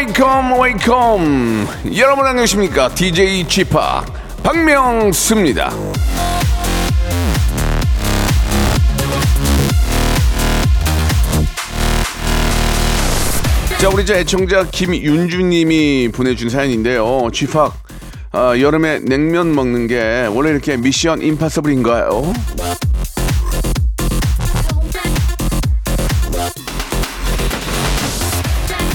Welcome welcome. 여러분 안녕하십니까? DJ p 박명수입니다. 자 우리 저 애청자 김윤주님이 보내준 사연인데요. p 아, 여름에 냉면 먹는 게 원래 이렇게 mission impossible인가요?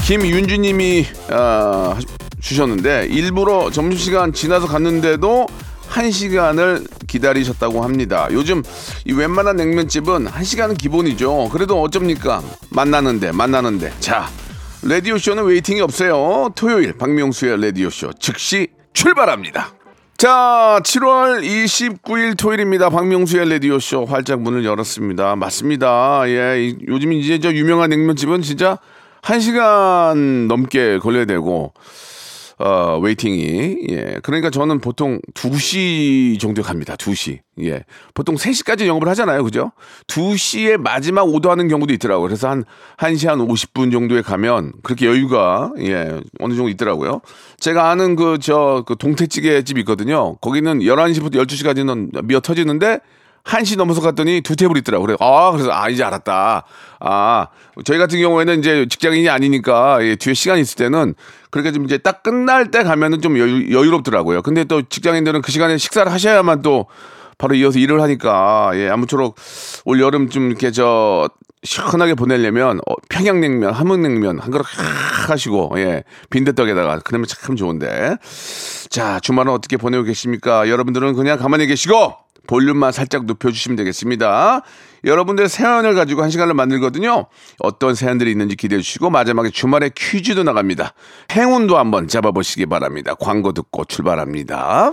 김윤주님이 아, 주셨는데 일부러 점심시간 지나서 갔는데도 한 시간을 기다리셨다고 합니다. 요즘 이 웬만한 냉면집은 한 시간은 기본이죠. 그래도 어쩝니까? 맛나는데 맛나는데 자 라디오 쇼는 waiting이 없어요. 토요일 박명수의 라디오 쇼 즉시 출발합니다. 자, 7월 29일 토요일입니다. 박명수의 라디오쇼 활짝 문을 열었습니다. 맞습니다. 예, 이- 요즘 이제 저 유명한 냉면집은 진짜 1시간 넘게 걸려야 되고, 어, 웨이팅이. 예. 그러니까 저는 보통 2시 정도에 갑니다. 2시. 예. 보통 3시까지 영업을 하잖아요. 그죠? 2시에 마지막 오더하는 경우도 있더라고요. 그래서 한 1시 한 50분 정도에 가면 그렇게 여유가, 예, 어느 정도 있더라고요. 제가 아는 그, 저, 그 동태찌개 집 있거든요. 거기는 11시부터 12시까지는 미어 터지는데 1시 넘어서 갔더니 두 테이블 있더라고요. 그래, 아, 그래서, 아, 이제 알았다. 아, 저희 같은 경우에는 이제 직장인이 아니니까, 예, 뒤에 시간이 있을 때는, 그렇게 좀 이제 딱 끝날 때 가면은 좀 여유, 여유롭더라고요. 근데 또 직장인들은 그 시간에 식사를 하셔야만 또 바로 이어서 일을 하니까, 예, 아무쪼록 올 여름 좀 이렇게 저, 시원하게 보내려면, 어, 평양냉면, 함흥냉면 한 그릇 확 하시고, 예, 빈대떡에다가, 그러면 참 좋은데. 자, 주말은 어떻게 보내고 계십니까? 여러분들은 그냥 가만히 계시고, 볼륨만 살짝 높여주시면 되겠습니다. 여러분들 사연을 가지고 한 시간을 만들거든요. 어떤 사연들이 있는지 기대해 주시고 마지막에 주말에 퀴즈도 나갑니다. 행운도 한번 잡아보시기 바랍니다. 광고 듣고 출발합니다.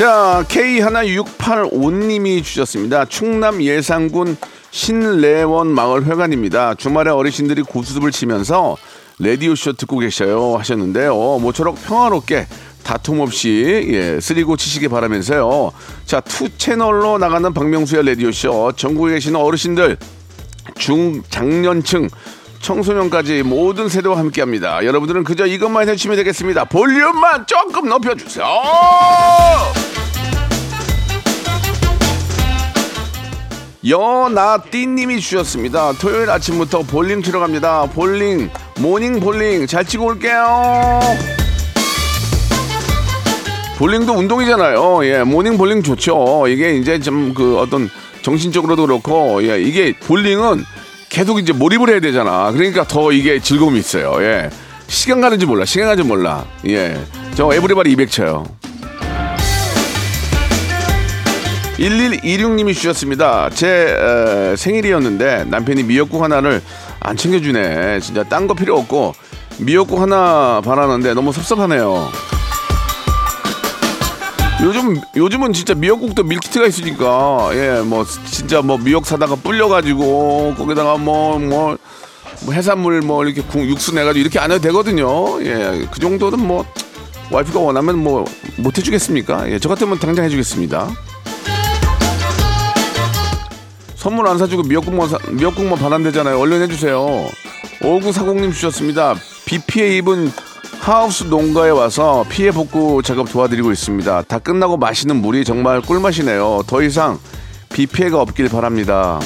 자, K1685님이 주셨습니다. 충남 예산군 신래원 마을 회관입니다. 주말에 어르신들이 고수습을 치면서 라디오쇼 듣고 계셔요 하셨는데요. 모처럼 평화롭게 다툼 없이 예, 쓰리고 치시기 바라면서요. 자, two 채널로 나가는 박명수의 라디오쇼 전국에 계시는 어르신들 중장년층 청소년까지 모든 세대와 함께합니다. 여러분들은 그저 이것만 해주시면 되겠습니다. 볼륨만 조금 높여주세요. 여나띠님이 주셨습니다. 토요일 아침부터 볼링 치러 갑니다. 볼링 morning 볼링 잘 치고 올게요. 볼링도 운동이잖아요. 예, morning 볼링 좋죠. 이게 이제 좀 그 어떤 정신적으로도 그렇고, 예, 이게 볼링은 계속 이제 몰입을 해야 되잖아. 그러니까 더 이게 즐거움이 있어요. 예. 시간 가는지 몰라. 시간 가는지 몰라. 예. 저 애버리지 200 쳐요. 1126님이 주셨습니다. 제 에, 생일이었는데 남편이 미역국 하나를 안 챙겨주네. 진짜 딴 거 필요 없고 미역국 하나 바라는데 너무 섭섭하네요. 요즘 요즘은 진짜 미역국도 밀키트가 있으니까 예 뭐 진짜 뭐 미역 사다가 불려가지고 거기다가 뭐뭐 해산물 뭐 이렇게 국, 육수 내가지고 이렇게 안 해도 되거든요. 예 그 정도는 뭐 와이프가 원하면 뭐 못 해주겠습니까? 예 저 같으면 당장 해주겠습니다. 선물 안 사주고 미역국만 사, 미역국만 반환되잖아요. 얼른 해주세요. 5940님 주셨습니다. 비 피해 입은 하우스 농가에 와서 피해 복구 작업 도와드리고 있습니다. 다 끝나고 마시는 물이 정말 꿀맛이네요. 더 이상 비 피해가 없길 바랍니다.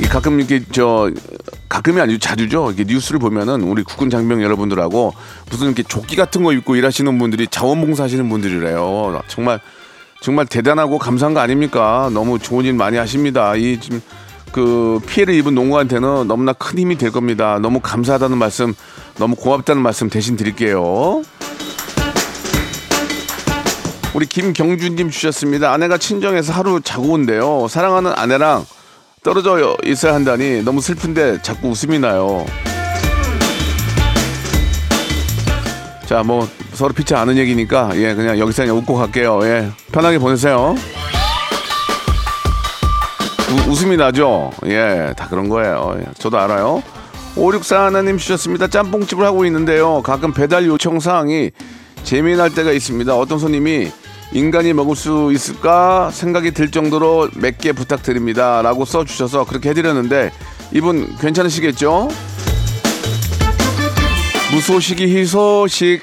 이 가끔 이렇게 저 가끔이 아니고 자주죠. 이게 뉴스를 보면은 우리 국군 장병 여러분들하고 무슨 이렇게 조끼 같은 거 입고 일하시는 분들이 자원봉사하시는 분들이래요. 정말 정말 대단하고 감사한 거 아닙니까? 너무 좋은 일 많이 하십니다. 이 지금 그 피해를 입은 농구한테는 너무나 큰 힘이 될 겁니다. 너무 감사하다는 말씀, 너무 고맙다는 말씀 대신 드릴게요. 우리 김경준님 주셨습니다. 아내가 친정에서 하루 자고 온대요. 사랑하는 아내랑 떨어져 있어야 한다니 너무 슬픈데 자꾸 웃음이 나요. 자, 뭐 서로 피치 않은 얘기니까 예, 그냥 여기서 그냥 웃고 갈게요. 예, 편하게 보내세요. 우- 웃음이 나죠? 예, 다 그런 거예요. 예, 저도 알아요. 564 하나님 주셨습니다. 짬뽕집을 하고 있는데요. 가끔 배달 요청 사항이 재미날 때가 있습니다. 어떤 손님이 인간이 먹을 수 있을까 생각이 들 정도로 몇 개 부탁드립니다. 라고 써주셔서 그렇게 해드렸는데 이분 괜찮으시겠죠? 무소식이 희소식.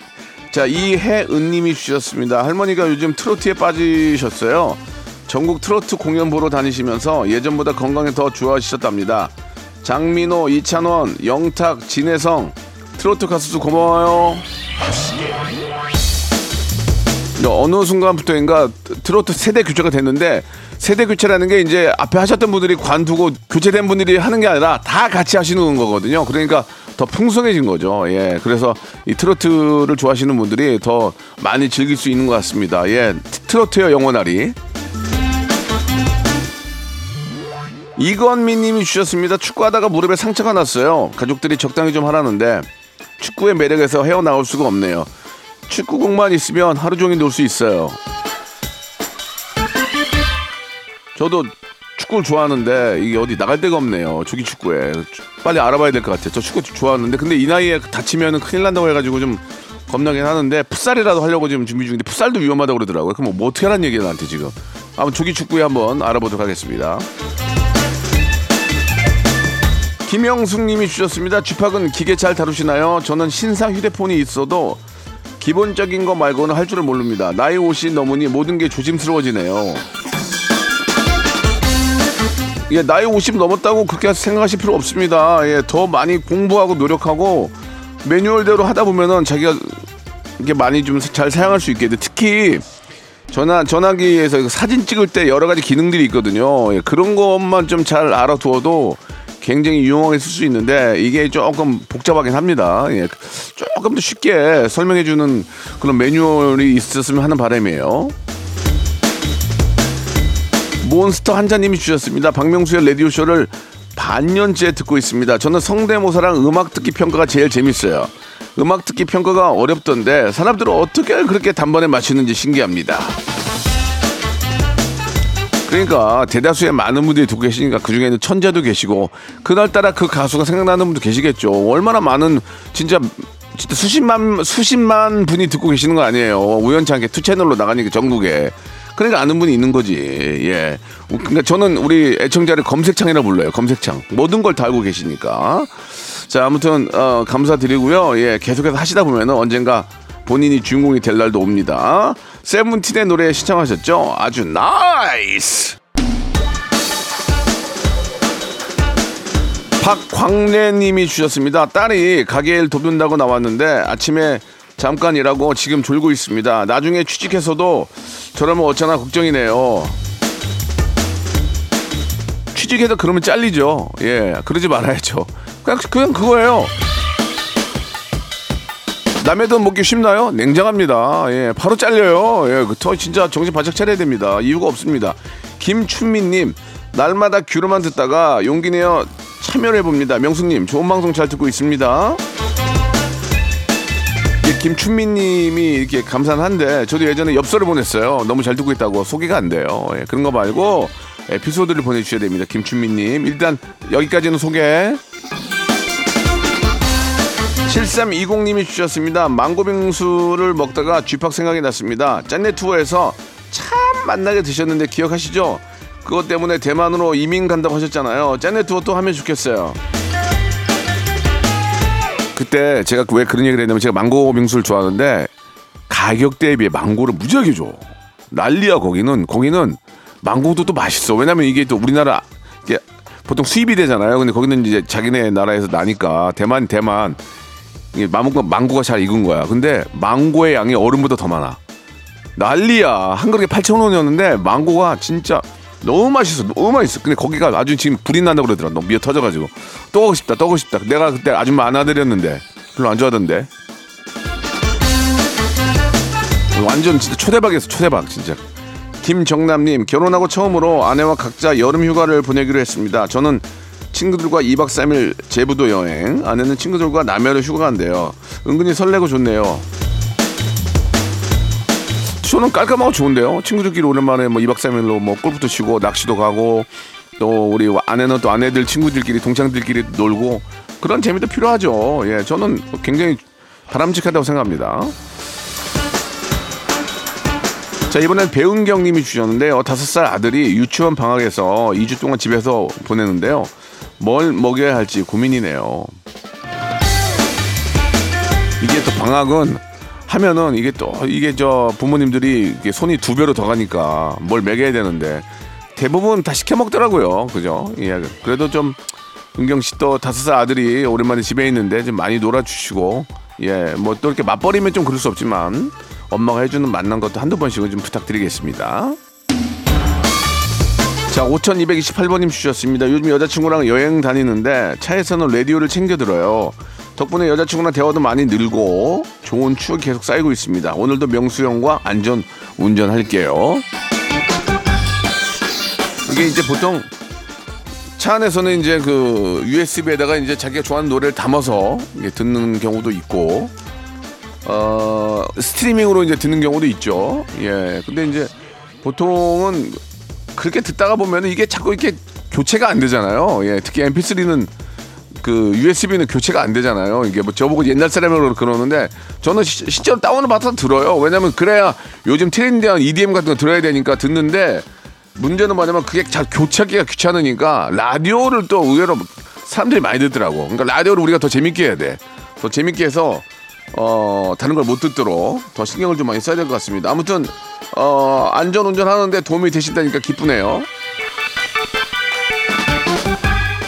자, 이혜은님이 주셨습니다. 할머니가 요즘 트로트에 빠지셨어요. 전국 트로트 공연 보러 다니시면서 예전보다 건강에 더 좋아지셨답니다. 장민호, 이찬원, 영탁, 진혜성, 트로트 가수도 고마워요. 어느 순간부터인가 트로트 세대 교체가 됐는데 세대 교체라는 게 이제 앞에 하셨던 분들이 관두고 교체된 분들이 하는 게 아니라 다 같이 하시는 거거든요. 그러니까 더 풍성해진 거죠. 예. 그래서 이 트로트를 좋아하시는 분들이 더 많이 즐길 수 있는 것 같습니다. 예. 트로트요 영원하리. 이건미 님이 주셨습니다. 축구하다가 무릎에 상처가 났어요. 가족들이 적당히 좀 하라는데 축구의 매력에서 헤어나올 수가 없네요. 축구공만 있으면 하루 종일 놀 수 있어요. 저도 축구를 좋아하는데 이게 어디 나갈 데가 없네요. 주기 축구에 빨리 알아봐야 될 것 같아요. 저 축구 좋아하는데 근데 이 나이에 다치면은 큰일 난다고 해가지고 좀 겁나긴 하는데 풋살이라도 하려고 지금 준비 중인데 풋살도 위험하다고 그러더라고요. 그럼 뭐 어떻게 하라는 얘기야 나한테 지금. 아무튼 조기 축구에 한번 알아보도록 하겠습니다. 김영숙 님이 주셨습니다. 쥐팍은 기계 잘 다루시나요? 저는 신상 휴대폰이 있어도 기본적인 거 말고는 할 줄을 모릅니다. 나이 50 넘으니 모든 게 조심스러워지네요. 예, 나이 50 넘었다고 그렇게 생각하실 필요 없습니다. 예, 더 많이 공부하고 노력하고 매뉴얼대로 하다 보면은 자기가 이게 많이 좀 잘 사용할 수 있게 돼. 특히 전화 전화기에서 사진 찍을 때 여러 가지 기능들이 있거든요. 예, 그런 것만 좀 잘 알아두어도 굉장히 유용하게 쓸 수 있는데 이게 조금 복잡하긴 합니다. 예, 조금 더 쉽게 설명해주는 그런 매뉴얼이 있었으면 하는 바람이에요. 몬스터 한자님이 주셨습니다. 박명수의 라디오 쇼를 반년째 듣고 있습니다. 저는 성대모사랑 음악 듣기 평가가 제일 재밌어요. 음악 듣기 평가가 어렵던데 사람들은 어떻게 그렇게 단번에 맞추는지 신기합니다. 그러니까 대다수의 많은 분들이 듣고 계시니까 그 중에는 천재도 계시고 그날따라 그 가수가 생각나는 분도 계시겠죠. 얼마나 많은 진짜 진짜 수십만 수십만 분이 듣고 계시는 거 아니에요. 우연찮게 two 채널로 나가니까 전국에. 그러니까 아는 분이 있는 거지. 예. 그러니까 저는 우리 애청자를 검색창이라 불러요. 검색창. 모든 걸 다 알고 계시니까. 자, 아무튼 어, 감사드리고요. 예, 계속해서 하시다 보면은 언젠가 본인이 주인공이 될 날도 옵니다. 세븐틴의 노래 시청하셨죠? 아주 nice. 박광래님이 주셨습니다. 딸이 가게 일 돕는다고 나왔는데 아침에 잠깐 일하고 지금 졸고 있습니다. 나중에 취직해서도 저러면 어쩌나 걱정이네요. 취직해서 그러면 잘리죠. 예, 그러지 말아야죠. 그냥, 그냥 그거예요. 남의 돈 먹기 쉽나요? 냉정합니다. 예, 바로 잘려요. 예, 저 진짜 정신 바짝 차려야 됩니다. 이유가 없습니다. 김춘미님, 날마다 귀로만 듣다가 용기 내어 참여를 해봅니다. 명숙님, 좋은 방송 잘 듣고 있습니다. 예, 김춘미님이 이렇게 감사한데 저도 예전에 엽서를 보냈어요. 너무 잘 듣고 있다고 소개가 안 돼요. 예, 그런 거 말고 에피소드를 보내주셔야 됩니다. 김춘미님, 일단 여기까지는 소개. 7320님이 주셨습니다. 망고빙수를 먹다가 쥐팍 생각이 났습니다. 짠내 투어에서 참 맛나게 드셨는데 기억하시죠? 그것 때문에 대만으로 이민 간다고 하셨잖아요. 짠내 투어 또 하면 좋겠어요. 그때 제가 왜 그런 얘기를 했냐면 제가 망고 빙수를 좋아하는데 가격 대비에 망고를 무지하게 줘. 난리야 거기는 거기는 망고도 또 맛있어. 왜냐면 이게 또 우리나라 이게 보통 수입이 되잖아요. 근데 거기는 이제 자기네 나라에서 나니까 대만 대만 이게 망고 망고가 잘 익은 거야. 근데 망고의 양이 얼음보다 더 많아. 난리야. 한 그릇에 8,000원이었는데 망고가 진짜 너무 맛있어. 너무 맛있어. 근데 거기가 아주 지금 불이 난다 그러더라. 너무 미어 터져가지고. 또 가고 싶다. 또 가고 싶다. 내가 그때 아줌마 안아드렸는데 별로 안 좋아하던데. 완전 진짜 초대박이었어. 초대박 진짜. 김정남님 결혼하고 처음으로 아내와 각자 여름 휴가를 보내기로 했습니다. 저는 친구들과 2박 3일 제부도 여행, 아내는 친구들과 남해로 휴가 간대요. 은근히 설레고 좋네요. 저는 깔끔하고 좋은데요. 친구들끼리 오랜만에 뭐 2박 3일로 뭐 골프도 치고 낚시도 가고 또 우리 아내는 또 아내들 친구들끼리 동창들끼리 놀고 그런 재미도 필요하죠. 예, 저는 굉장히 바람직하다고 생각합니다. 자 이번엔 배운경님이 주셨는데요. 다섯 살 아들이 유치원 방학에서 2주 동안 집에서 보내는데요. 뭘 먹여야 할지 고민이네요. 이게 또 방학은 하면은 이게 또 이게 저 부모님들이 손이 두 배로 더 가니까 뭘 먹여야 되는데 대부분 다 시켜 먹더라고요. 그죠? 예. 그래도 좀 은경 씨 또 다섯 살 아들이 오랜만에 집에 있는데 좀 많이 놀아주시고 예. 뭐 또 이렇게 맞벌이면 좀 그럴 수 없지만 엄마가 해주는 만난 것도 한두 번씩은 좀 부탁드리겠습니다. 자, 5228번님 주셨습니다. 요즘 여자친구랑 여행 다니는데 차에서는 라디오를 챙겨 들어요. 덕분에 여자친구랑 대화도 많이 늘고 좋은 추억이 계속 쌓이고 있습니다. 오늘도 명수 형과 안전 운전할게요. 이게 이제 보통 차 안에서는 이제 그 USB에다가 이제 자기가 좋아하는 노래를 담아서 듣는 경우도 있고 어 스트리밍으로 이제 듣는 경우도 있죠. 예. 근데 이제 보통은 그렇게 듣다가 보면은 이게 자꾸 이렇게 교체가 안 되잖아요. 예. 특히 MP3는 그 USB는 교체가 안 되잖아요. 이게 뭐 저보고 옛날 사람이라고 그러는데 저는 시, 실제로 다운을 받아서 들어요. 왜냐면 그래야 요즘 트렌디한 EDM 같은 거 들어야 되니까 듣는데 문제는 뭐냐면 그게 잘 교체하기가 귀찮으니까 라디오를 또 의외로 사람들이 많이 듣더라고. 그러니까 라디오를 우리가 더 재밌게 해야 돼. 더 재밌게 해서 어 다른 걸 못 듣도록 더 신경을 좀 많이 써야 될 것 같습니다. 아무튼 어 안전 운전하는데 도움이 되신다니까 기쁘네요.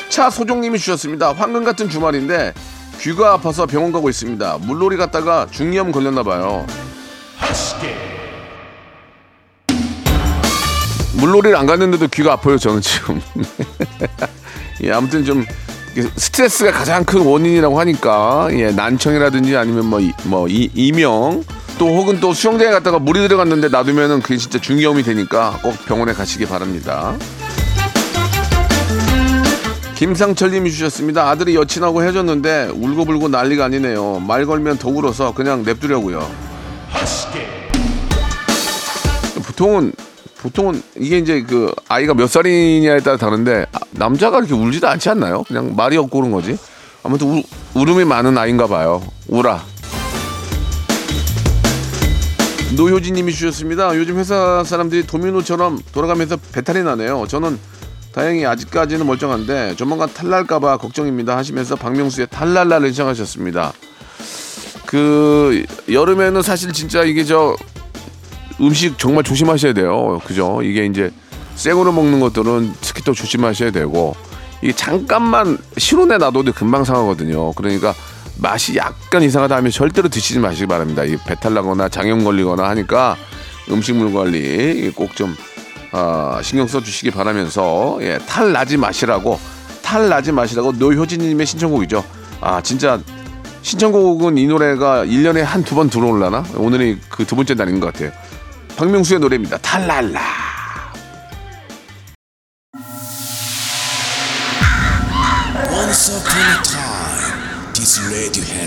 차 소종님이 주셨습니다. 황금 같은 주말인데 귀가 아파서 병원 가고 있습니다. 물놀이 갔다가 중이염 걸렸나 봐요. 물놀이를 안 갔는데도 귀가 아파요. 저는 지금. 예, 아무튼 좀 스트레스가 가장 큰 원인이라고 하니까 예, 난청이라든지 아니면 뭐, 이, 뭐 이, 이명 또 혹은 또 수영장에 갔다가 물이 들어갔는데 놔두면은 그게 진짜 중이염이 되니까 꼭 병원에 가시기 바랍니다. 김상철님이 주셨습니다. 아들이 여친하고 헤어졌는데 울고불고 난리가 아니네요. 말 걸면 더 울어서 그냥 냅두려고요. 보통은 보통은 이게 이제 그 아이가 몇 살이냐에 따라 다른데 아, 남자가 이렇게 울지도 않지 않나요? 그냥 말이 없고 그런 거지. 아무튼 우, 울음이 많은 아이인가 봐요. 울아. 노효진님이 주셨습니다. 요즘 회사 사람들이 도미노처럼 돌아가면서 배탈이 나네요. 저는 다행히 아직까지는 멀쩡한데 조만간 탈날까봐 걱정입니다 하시면서 박명수의 탈랄라를 신청하셨습니다. 그 여름에는 사실 진짜 이게 저 음식 정말 조심하셔야 돼요. 그죠? 이게 이제 생으로 먹는 것들은 특히 또 조심하셔야 되고 이게 잠깐만 실온에 놔둬도 금방 상하거든요. 그러니까 맛이 약간 이상하다 하면 절대로 드시지 마시기 바랍니다. 이 배탈 나거나 장염 걸리거나 하니까 음식물 관리 꼭좀 아, 신경 써 주시기 바라면서 예, 탈 나지 마시라고 탈 나지 마시라고 노효진님의 신청곡이죠. 아 진짜 신청곡은 이 노래가 1년에 한 두 번 들어올라나? 오늘이 그 두 번째 날인 것 같아요. 박명수의 노래입니다. 탈랄라.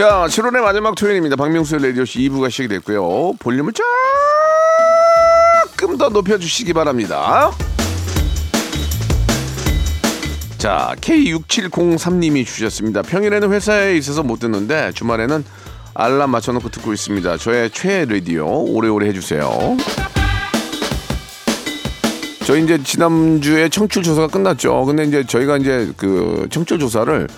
자, 7월의 마지막 토요일입니다. 박명수의 라디오쇼 2부가 시작이 됐고요. 볼륨을 조금 더 높여주시기 바랍니다. 자, K6703님이 주셨습니다. 평일에는 회사에 있어서 못 듣는데 주말에는 알람 맞춰놓고 듣고 있습니다. 저의 최애 라디오 오래오래 해주세요. 저희 이제 지난주에 청출 조사가 끝났죠. 근데 이제 저희가 이제 그 청출 조사를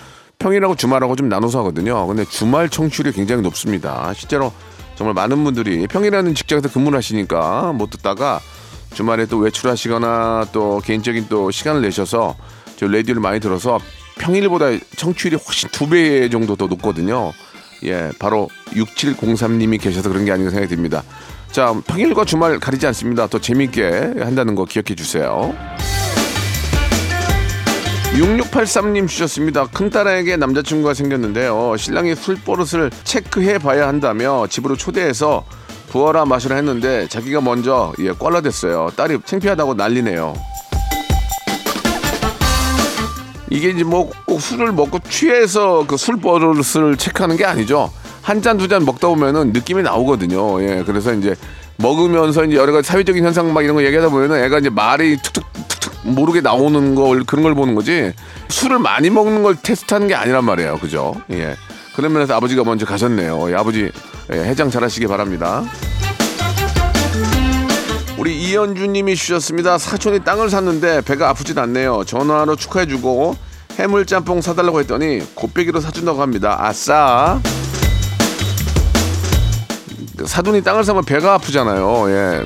평일하고 주말하고 좀 나눠서 하거든요. 근데 주말 청출이 굉장히 높습니다. 실제로 정말 많은 분들이 평일에는 직장에서 근무를 하시니까 못 듣다가 주말에 또 외출하시거나 또 개인적인 또 시간을 내셔서 저 라디오를 많이 들어서 평일보다 청취율이 훨씬 두 배 정도 더 높거든요. 예, 바로 6703님이 계셔서 그런 게 아닌가 생각이 듭니다. 자, 평일과 주말 가리지 않습니다. 더 재밌게 한다는 거 기억해 주세요. 6683님 주셨습니다. 큰딸에게 남자친구가 생겼는데요. 신랑이 술 버릇을 체크해 봐야 한다며 집으로 초대해서 부어라 마시라 했는데 자기가 먼저 예, 꽐라댔어요. 딸이 창피하다고 난리네요. 이게 이제 뭐 꼭 술을 먹고 취해서 그 술 버릇을 체크하는 게 아니죠. 한 잔두잔 먹다 보면은 느낌이 나오거든요. 예, 그래서 이제 먹으면서 이제 여러 가지 사회적인 현상 막 이런 거 얘기하다 보면은 애가 이제 말이 툭툭 툭툭 모르게 나오는 걸 그런 걸 보는 거지 술을 많이 먹는 걸 테스트하는 게 아니란 말이에요. 그죠? 예. 그런 면에서 아버지가 먼저 가셨네요. 예, 아버지 예, 해장 잘하시기 바랍니다. 우리 이현주님이 주셨습니다. 사촌이 땅을 샀는데 배가 아프진 않네요. 전화로 축하해주고 해물짬뽕 사달라고 했더니 곱빼기로 사준다고 합니다. 아싸. 사돈이 땅을 사면 배가 아프잖아요. 예.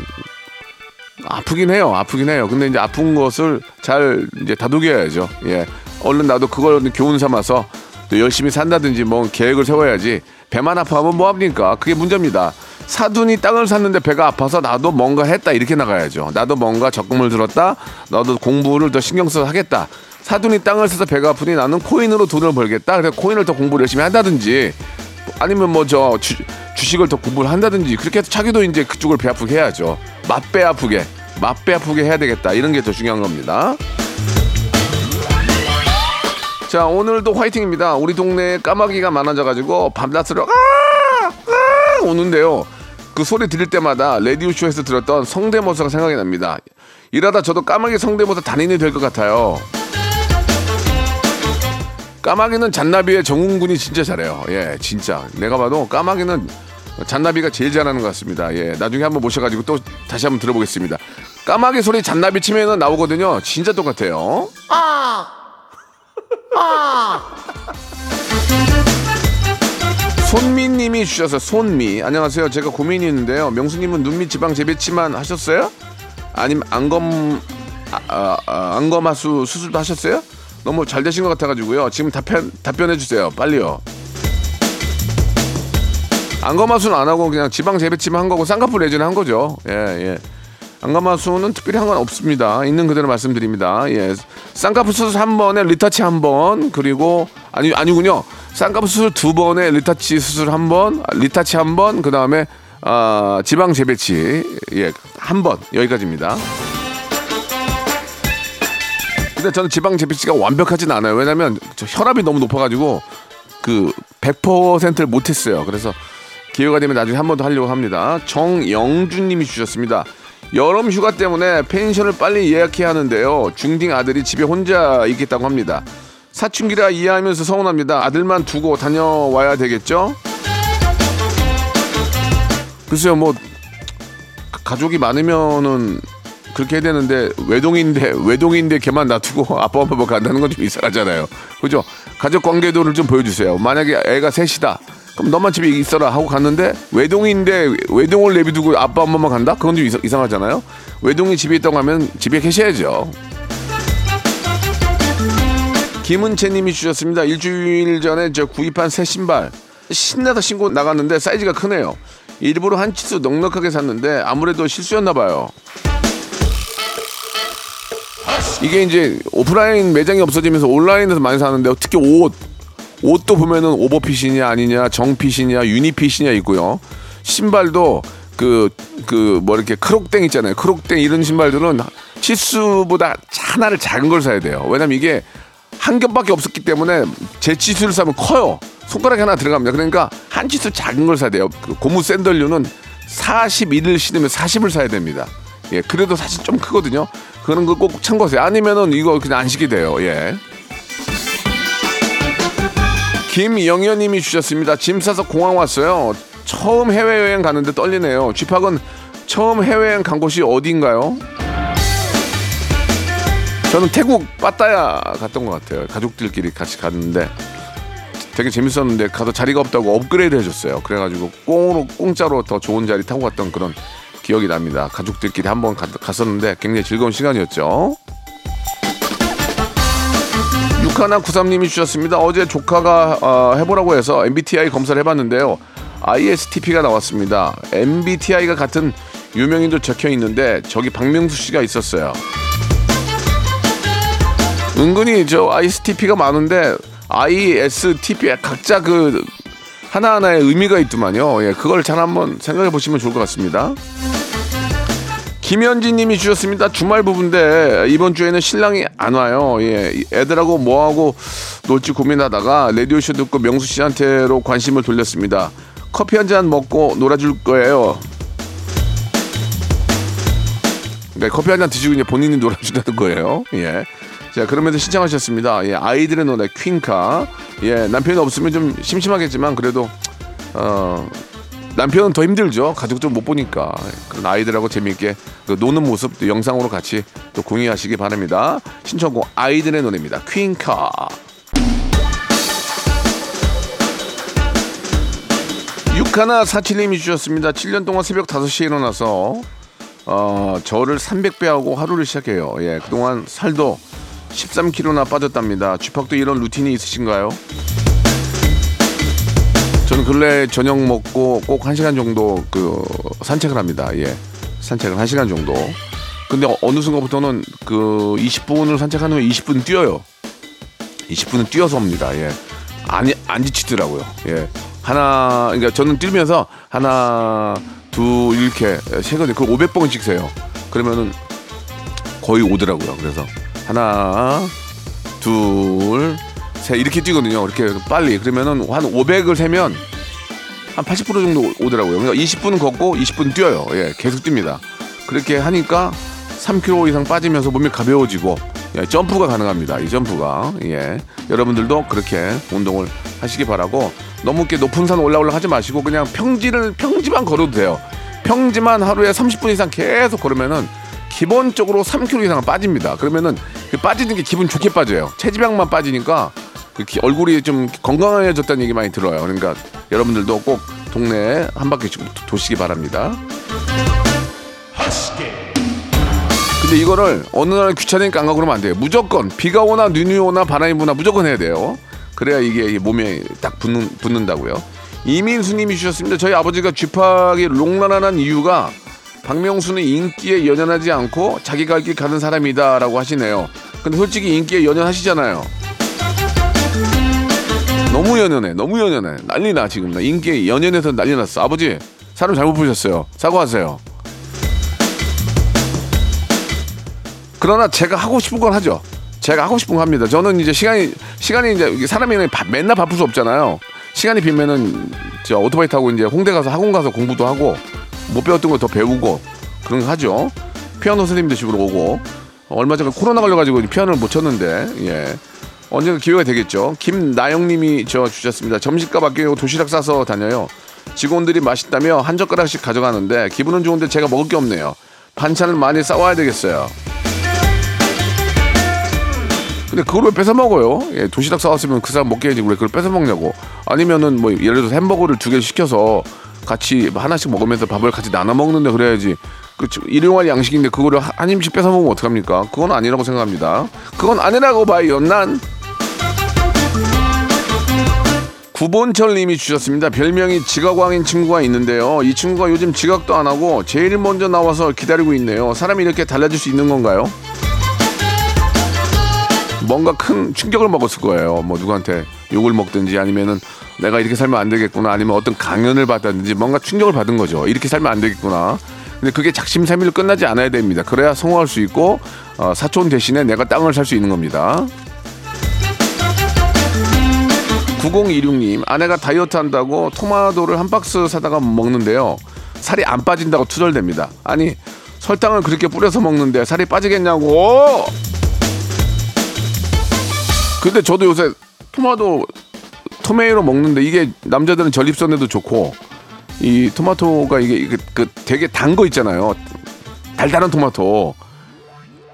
아프긴 해요. 아프긴 해요. 근데 이제 아픈 것을 잘 이제 다독여야죠. 예. 얼른 나도 그걸 교훈 삼아서 또 열심히 산다든지 뭐 계획을 세워야지. 배만 아파하면 뭐 합니까? 그게 문제입니다. 사돈이 땅을 샀는데 배가 아파서 나도 뭔가 했다 이렇게 나가야죠. 나도 뭔가 적금을 들었다. 나도 공부를 더 신경 써서 하겠다. 사돈이 땅을 사서 배가 아프니 나는 코인으로 돈을 벌겠다. 그래서 코인을 더 공부를 열심히 한다든지 아니면 뭐 저 주식을 더 공부를 한다든지 그렇게 해서 자기도 이제 그쪽을 배 아프게 해야죠. 맛배 아프게 맛배 아프게 해야 되겠다. 이런 게 더 중요한 겁니다. 자 오늘도 화이팅입니다. 우리 동네에 까마귀가 많아져가지고 밤낮으로 아! 아! 오는데요. 그 소리 들을 때마다 라디오 쇼에서 들었던 성대모사가 생각이 납니다. 이러다 저도 까마귀 성대모사 단인이 될 것 같아요. 까마귀는 잔나비의 정훈군이 진짜 잘해요. 예, 진짜. 내가 봐도 까마귀는 잔나비가 제일 잘하는 것 같습니다. 예, 나중에 한번 모셔가지고 또 다시 한번 들어보겠습니다. 까마귀 소리 잔나비 치면은 나오거든요. 진짜 똑같아요. 손미님이 주셔서 손미 안녕하세요. 제가 고민이 있는데요. 명수님은 눈밑 지방 재배치만 하셨어요? 아니면 안검 아, 아, 아, 안검하수 수술도 하셨어요? 너무 잘 되신 것 같아가지고요. 지금 답변 답변해 주세요. 빨리요. 안검하수는 안 하고 그냥 지방 재배치만 한 거고 쌍꺼풀 레즈는 한 거죠. 예 예. 안검하수는 특별히 한 건 없습니다. 있는 그대로 말씀드립니다. 예. 쌍꺼풀 수술 한 번에 retouch 한 번, 그리고, 아니, 아니군요. 쌍꺼풀 수술 두 번에 retouch 수술 한 번, 아, retouch 한 번, 그 다음에, 아, 지방 재배치, 예, 한 번. 여기까지입니다. 근데 저는 지방 재배치가 완벽하진 않아요. 왜냐면 저 혈압이 너무 높아가지고 그 100%를 못했어요. 그래서 기회가 되면 나중에 한 번 더 하려고 합니다. 정영준님이 주셨습니다. 여름 휴가 때문에 펜션을 빨리 예약해야 하는데요. 중딩 아들이 집에 혼자 있겠다고 합니다. 사춘기라 이해하면서 서운합니다. 아들만 두고 다녀와야 되겠죠? 글쎄요, 뭐 가족이 많으면은 그렇게 해야 되는데 외동인데 외동인데 걔만 놔두고 아빠 엄마 뭐 간다는 건 좀 이상하잖아요. 그죠? 가족 관계도를 좀 보여주세요. 만약에 애가 셋이다. 그럼 너만 집에 있어라 하고 갔는데 외동인데 외동을 내비두고 아빠 엄마만 간다? 그건 좀 이상, 이상 하잖아요. 외동이 집에 있다고 하면 집에 계셔야죠. 김은채님이 주셨습니다. 일주일 전에 저 구입한 새 신발 신나서 신고 나갔는데 사이즈가 크네요. 일부러 한 치수 넉넉하게 샀는데 아무래도 실수였나 봐요. 이게 이제 오프라인 매장이 없어지면서 온라인에서 많이 사는데 특히 옷 옷도 보면은 오버핏이냐 아니냐 정핏이냐 유니핏이냐 있고요. 신발도 그 그 뭐 이렇게 크록땡 있잖아요. 크록땡 이런 신발들은 치수보다 하나를 작은 걸 사야 돼요. 왜냐면 이게 한 겹밖에 없었기 때문에 제 치수를 사면 커요. 손가락에 하나 들어갑니다. 그러니까 한 치수 작은 걸 사야 돼요. 그 고무 샌들류는 41을 신으면 40을 사야 됩니다. 예, 그래도 사실 좀 크거든요. 그런 거 꼭 참고하세요. 아니면은 이거 그냥 안 시게 돼요. 예. 김영현님이 주셨습니다. 짐 싸서 공항 왔어요. 처음 해외여행 가는데 떨리네요. 쥐팍은 처음 해외여행 간 곳이 어디인가요? 저는 태국 빠따야 갔던 것 같아요. 가족들끼리 같이 갔는데 되게 재밌었는데 가서 자리가 없다고 업그레이드 해줬어요. 그래가지고 꽁으로 공짜로 더 좋은 자리 타고 갔던 그런 기억이 납니다. 가족들끼리 한번 가- 갔었는데 굉장히 즐거운 시간이었죠. 육하나 구삼님이 주셨습니다. 어제 조카가 어, 해보라고 해서 MBTI 검사를 해봤는데요. ISTP가 나왔습니다. MBTI가 같은 유명인도 적혀 있는데 저기 박명수 씨가 있었어요. 은근히 저 ISTP가 많은데 ISTP 각자 그 하나하나의 의미가 있더만요. 예, 그걸 잘 한번 생각해 보시면 좋을 것 같습니다. 김현진 님이 주셨습니다. 주말 부부인데 이번 주에는 신랑이 안 와요. 예. 애들하고 뭐하고 놀지 고민하다가 라디오쇼 듣고 명수 씨한테로 관심을 돌렸습니다. 커피 한 잔 먹고 놀아줄 거예요. 그러니까 커피 한 잔 드시고 이제 본인이 놀아준다는 거예요. 예. 자, 그러면서 신청하셨습니다. 예, 아이들의 노래 퀸카. 예, 남편이 없으면 좀 심심하겠지만 그래도 어 남편은 더 힘들죠. 가족들 못 보니까 그런 아이들하고 재미있게 그 노는 모습 도 영상으로 같이 또 공유하시기 바랍니다. 신청곡 아이들의 노래입니다. 퀸카. 육하나 사칠님이 주셨습니다. 7년 동안 새벽 5시에 일어나서 어, 저를 300배하고 하루를 시작해요. 예, 그동안 살도 13kg나 빠졌답니다. 쥐팍도 이런 루틴이 있으신가요? 저는 근래 저녁 먹고 꼭 1시간 정도 그 산책을 합니다. 예. 산책을 1시간 정도. 근데 어- 어느 순간부터는 그 20분을 산책하는 후에 20분 뛰어요. 20분은 뛰어서 옵니다. 예. 안, 안 지치더라고요. 예. 하나, 그러니까 저는 뛰면서 하나, 둘, 이렇게 세거든요. 그걸 500번씩 세요. 그러면은 거의 오더라고요. 그래서 하나, 둘, 셋 이렇게 뛰거든요. 이렇게 빨리. 그러면은 한 500을 세면 한 80% 정도 오더라고요. 그러니까 20분은 걷고 20분 뛰어요. 예, 계속 뜁니다. 그렇게 하니까 3kg 이상 빠지면서 몸이 가벼워지고 예, 점프가 가능합니다. 이 점프가 예, 여러분들도 그렇게 운동을 하시기 바라고 너무 이렇게 높은 산 올라올라 하지 마시고 그냥 평지를 평지만 걸어도 돼요. 평지만 하루에 30분 이상 계속 걸으면은 기본적으로 3kg 이상은 빠집니다. 그러면은 그 빠지는 게 기분 좋게 빠져요. 체지방만 빠지니까 얼굴이 좀 건강해졌다는 얘기 많이 들어요. 그러니까 여러분들도 꼭 동네에 한 바퀴씩 도- 도시기 바랍니다. 근데 이거를 어느 날 귀찮으니까 안 가고 그러면 안 돼요. 무조건 비가 오나 눈이 오나 바람이 부나 무조건 해야 돼요. 그래야 이게 몸에 딱 붙는, 붙는다고요. 이민수님이 주셨습니다. 저희 아버지가 쥐팍이 롱런하는 이유가 박명수는 인기에 연연하지 않고 자기 갈길 가는 사람이다라고 하시네요. 근데 솔직히 인기에 연연하시잖아요. 너무 연연해, 너무 연연해. 난리 나 지금 나 인기에 연연해서 난리 났어. 아버지 사람 잘못 보셨어요. 사과하세요. 그러나 제가 하고 싶은 건 하죠. 제가 하고 싶은 거 합니다. 저는 이제 시간이 시간이 이제 사람이 바- 맨날 바쁠 수 없잖아요. 시간이 비면은 저 오토바이 타고 이제 홍대 가서 학원 가서 공부도 하고 못 배웠던 거더 배우고 그런 거 하죠. 피아노 선생님도 집으로 오고 얼마 전에 코로나 걸려가지고 피아노를 못 쳤는데 예 언젠가 기회가 되겠죠. 김나영님이 저 주셨습니다. 점심값 아끼고 도시락 싸서 다녀요. 직원들이 맛있다며 한 젓가락씩 가져가는데 기분은 좋은데 제가 먹을 게 없네요. 반찬을 많이 싸와야 되겠어요. 근데 그걸 왜 뺏어 먹어요? 예, 도시락 싸왔으면 그 사람 먹게 해야지 왜 그걸 뺏어 먹냐고. 아니면은 뭐 예를 들어서 햄버거를 두 개 시켜서 같이 하나씩 먹으면서 밥을 같이 나눠 먹는데 그래야지. 그 일용할 양식인데 그거를 한- 한 입씩 뺏어 먹으면 어떡합니까? 그건 아니라고 생각합니다. 그건 아니라고 봐요. 난 9번철 님이 주셨습니다. 별명이 지각왕인 친구가 있는데요. 이 친구가 요즘 지각도 안 하고 제일 먼저 나와서 기다리고 있네요. 사람이 이렇게 달라질 수 있는 건가요? 뭔가 큰 충격을 먹었을 거예요. 뭐 누구한테 욕을 먹든지 아니면은 내가 이렇게 살면 안 되겠구나 아니면 어떤 강연을 받았든지 뭔가 충격을 받은 거죠. 이렇게 살면 안 되겠구나. 근데 그게 작심삼일로 끝나지 않아야 됩니다. 그래야 성공할 수 있고 어, 사촌 대신에 내가 땅을 살 수 있는 겁니다. 9026님 아내가 다이어트 한다고 토마토를 한 박스 사다가 먹는데요 살이 안 빠진다고 투덜댑니다 아니 설탕을 그렇게 뿌려서 먹는데 살이 빠지겠냐고 근데 저도 요새 토마토 토메이로 먹는데 이게 남자들은 전립선에도 좋고 이 토마토가 이게, 이게 그 되게 단 거 있잖아요 달달한 토마토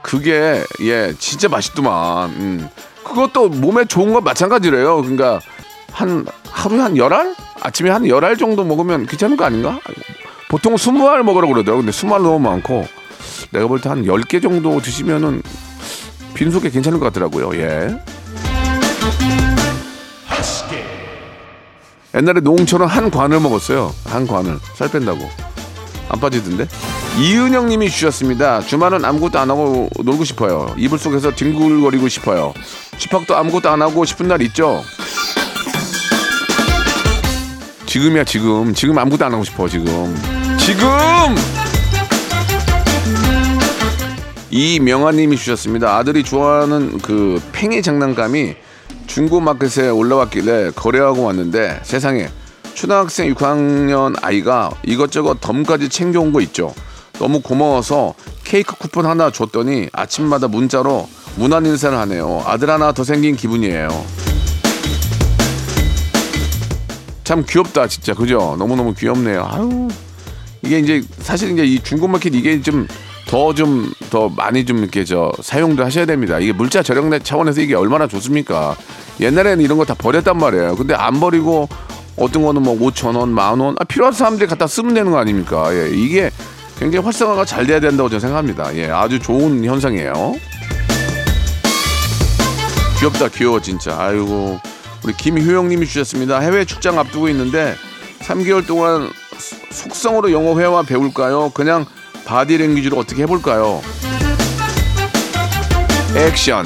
그게 예 진짜 맛있더만. 음. 그것도 몸에 좋은 건 마찬가지래요. 그러니까 한 하루에 한 열 알? 아침에 한 열 알 정도 먹으면 괜찮은 거 아닌가? 보통 스무 알 먹으라고 그러더라고. 근데 스무 알 너무 많고 내가 볼 때 한 열 개 정도 드시면은 빈속에 괜찮을 것 같더라고요. 예. 옛날에 노홍철은 한 관을 먹었어요. 한 관을 살 뺀다고 안 빠지던데. 이은영님이 주셨습니다. 주말은 아무것도 안 하고 놀고 싶어요. 이불 속에서 뒹굴거리고 싶어요. 집합도 아무것도 안 하고 싶은 날 있죠. 지금이야 지금 지금 아무것도 안 하고 싶어 지금 지금 이명아님이 주셨습니다. 아들이 좋아하는 그 팽이 장난감이 중고 마켓에 올라왔길래 거래하고 왔는데 세상에 초등학생 6학년 아이가 이것저것 덤까지 챙겨온 거 있죠. 너무 고마워서 케이크 쿠폰 하나 줬더니 아침마다 문자로 문안 인사를 하네요. 아들 하나 더 생긴 기분이에요. 참 귀엽다 진짜 그죠? 너무 너무 귀엽네요. 아유 이게 이제 사실 이제 이 중고마켓 이게 좀 더좀더 많이 좀 이렇게 저 사용도 하셔야 됩니다. 이게 물자 절약 차원에서 이게 얼마나 좋습니까? 옛날에는 이런 거 다 버렸단 말이에요. 근데 안 버리고 어떤 거는 뭐 5천 원, 만 원, 아, 필요한 사람들이 갖다 쓰면 되는 거 아닙니까? 예, 이게 굉장히 활성화가 잘 돼야 된다고 저는 생각합니다. 예, 아주 좋은 현상이에요. 귀엽다, 귀여워 진짜. 아이고 우리 김효영님이 주셨습니다. 해외 출장 앞두고 있는데 3개월 동안 속성으로 영어 회화 배울까요? 그냥 바디랭귀지로 어떻게 해볼까요? 액션.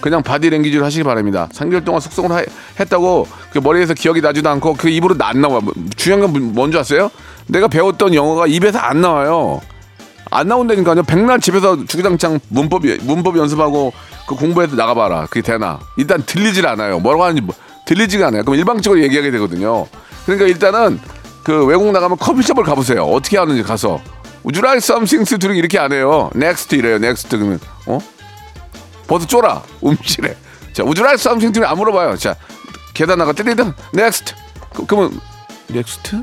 그냥 바디랭귀지로 하시기 바랍니다. 3개월 동안 속성으로 하- 했다고 그 머리에서 기억이 나지도 않고 그 입으로 안 나와. 뭐, 중요한 건 뭔지 아세요? 내가 배웠던 영어가 입에서 안 나와요. 안 나온다니까요. 백날 집에서 주구장창 문법 문법 연습하고 그 공부해서 나가봐라. 그게 되나? 일단 들리질 않아요. 뭐라고 하는지 뭐- 들리지가 않아요. 그럼 일방적으로 얘기하게 되거든요. 그러니까 일단은 그 외국 나가면 커피숍을 가보세요. 어떻게 하는지 가서 Would you like something to drink 이렇게 안 해요. Next 이래요. Next 그러면 어? 버스 쫄아 음식에. 자 Would you like something to drink 안 물어봐요. 자 계단 나가 때리든 Next 그, 그러면 Next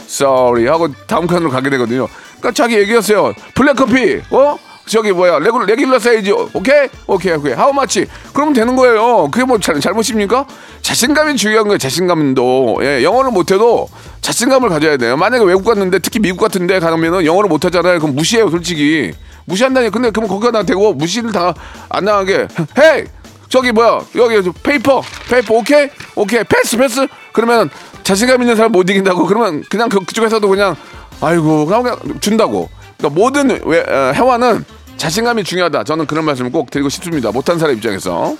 sorry 하고 다음 칸으로 가게 되거든요. 그러니까 자기 얘기하세요. 블랙 커피, 어? 저기 뭐야 레귤 레귤러 사이즈 오케이? 오케이 오케이. 하우 마치 그러면 되는 거예요. 그게 뭐 잘, 잘못입니까? 자신감이 중요한 거예요 자신감도. 예 영어를 못해도 자신감을 가져야 돼요. 만약에 외국 갔는데 특히 미국 같은데 가면은 영어를 못하잖아요. 그럼 무시해요 솔직히. 무시한다니 근데 그러면 거기가 나 되고 무시를 다안 나가게. Hey 저기 뭐야 여기 paper paper okay? Okay pass pass. 그러면 자신감 있는 사람 못 이긴다고. 그러면 그냥 그, 그쪽 에서도 그냥 아이고 그냥, 준다고. 그러니까 모든 외, 어, 회화는 자신감이 중요하다 저는 그런 말씀을 꼭 드리고 싶습니다 못한 사람 입장에서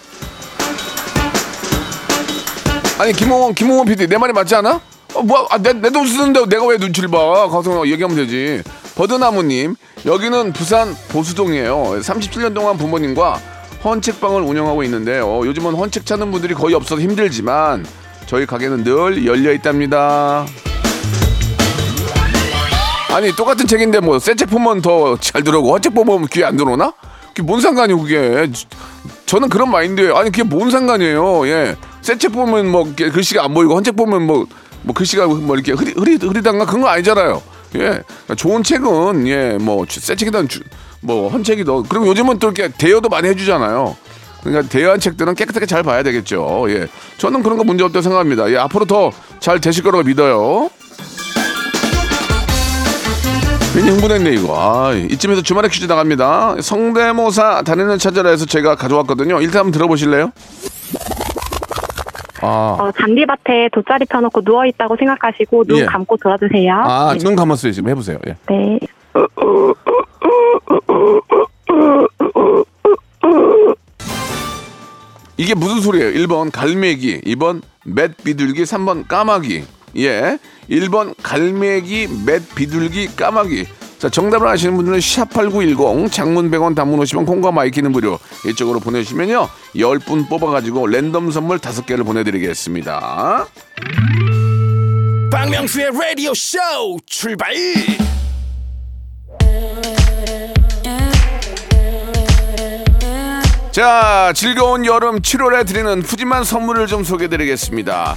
아니 김홍원 김홍원 PD 내 말이 맞지 않아? 어, 뭐, 아, 내, 내돈 쓰는데 내가 왜 눈치를 봐? 가서 얘기하면 되지. 버드나무님, 여기는 부산 보수동이에요. 37년 동안 부모님과 헌책방을 운영하고 있는데, 요 요즘은 헌책 찾는 분들이 거의 없어서 힘들지만, 저희 가게는 늘 열려 있답니다. 아니, 똑같은 책인데 뭐, 새 책 보면 더 잘 들어오고, 헌책 보면 귀에 안 들어오나? 그게 뭔 상관이에요, 그게. 저는 그런 마인드예요. 아니, 그게 뭔 상관이에요, 예. 새 책 보면 뭐, 글씨가 안 보이고, 헌책 보면 뭐, 뭐 글씨가 뭐 이렇게 흐리, 흐리, 흐리단가 그런 거 아니잖아요. 예. 좋은 책은, 예, 뭐, 새 책이든, 주- 뭐, 헌책이든. 그리고 요즘은 또 이렇게 대여도 많이 해주잖아요. 그러니까 대여한 책들은 깨끗하게 잘 봐야 되겠죠. 예. 저는 그런 거 문제 없다고 생각합니다. 예, 앞으로 더 잘 되실 거라고 믿어요. 괜히 흥분했네 이거. 아, 이쯤에서 주말에 퀴즈 나갑니다. 성대모사 다니는 찾아라 해서 제가 가져왔거든요. 일단 한번 들어보실래요? 아, 어, 잔디밭에 돗자리 펴놓고 누워 있다고 생각하시고 눈 예. 감고 들어주세요. 아, 눈 감았어요 지금 해보세요. 예. 네. 이게 무슨 소리예요? 1번 갈매기, 2번 멧비둘기, 3번 까마귀. 예. 1번 갈매기, 멧비둘기, 까마귀. 자, 정답을 아시는 분들은 샵8910 장문 100원 단문 50원 콩과 마이K는 무료 이쪽으로 보내주시면요. 10분 뽑아가지고 랜덤 선물 5개를 보내드리겠습니다. 박명수의 라디오 쇼 출발 자, 즐거운 여름 7월에 드리는 푸짐한 선물을 좀 소개드리겠습니다.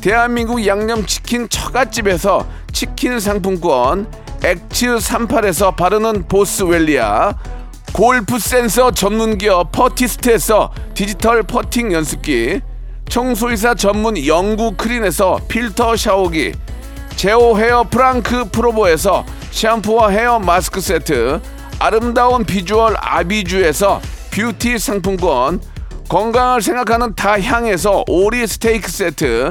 대한민국 양념치킨 처갓집에서 치킨 상품권, 엑츠 38에서 바르는 보스웰리아, 골프 센서 전문 기업 퍼티스트에서 디지털 퍼팅 연습기, 청소이사 전문 영구 크린에서 필터 샤워기, 제오 헤어 프랑크 프로보에서 샴푸와 헤어 마스크 세트, 아름다운 비주얼 아비주에서 뷰티 상품권, 건강을 생각하는 다향에서 오리 스테이크 세트,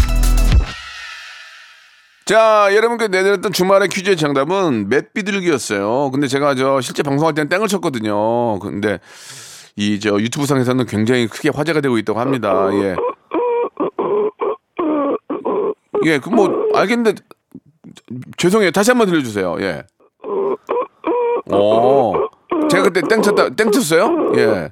자, 여러분께 내드렸던 주말의 퀴즈의 정답은 맷비둘기였어요. 근데 제가 저 실제 방송할 때는 땡을 쳤거든요. 근데 이 저 유튜브 상에서는 굉장히 크게 화제가 되고 있다고 합니다. 예. 예, 그 뭐 알겠는데 죄송해요. 다시 한번 들려주세요. 예. 어, 제가 그때 땡 쳤다, 땡 쳤어요? 예.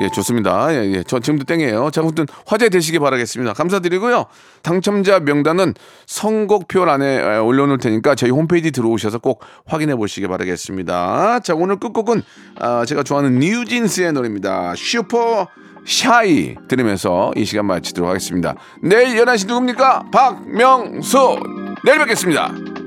예, 좋습니다. 예, 예. 저 지금도 땡이에요. 자, 아무튼 화제 되시기 바라겠습니다. 감사드리고요. 당첨자 명단은 선곡표란에 에, 올려놓을 테니까 저희 홈페이지 들어오셔서 꼭 확인해 보시기 바라겠습니다. 자, 오늘 끝곡은 아, 제가 좋아하는 뉴진스의 노래입니다. 슈퍼 샤이 들으면서 이 시간 마치도록 하겠습니다. 내일 11시 누굽니까? 박명수! 내일 뵙겠습니다.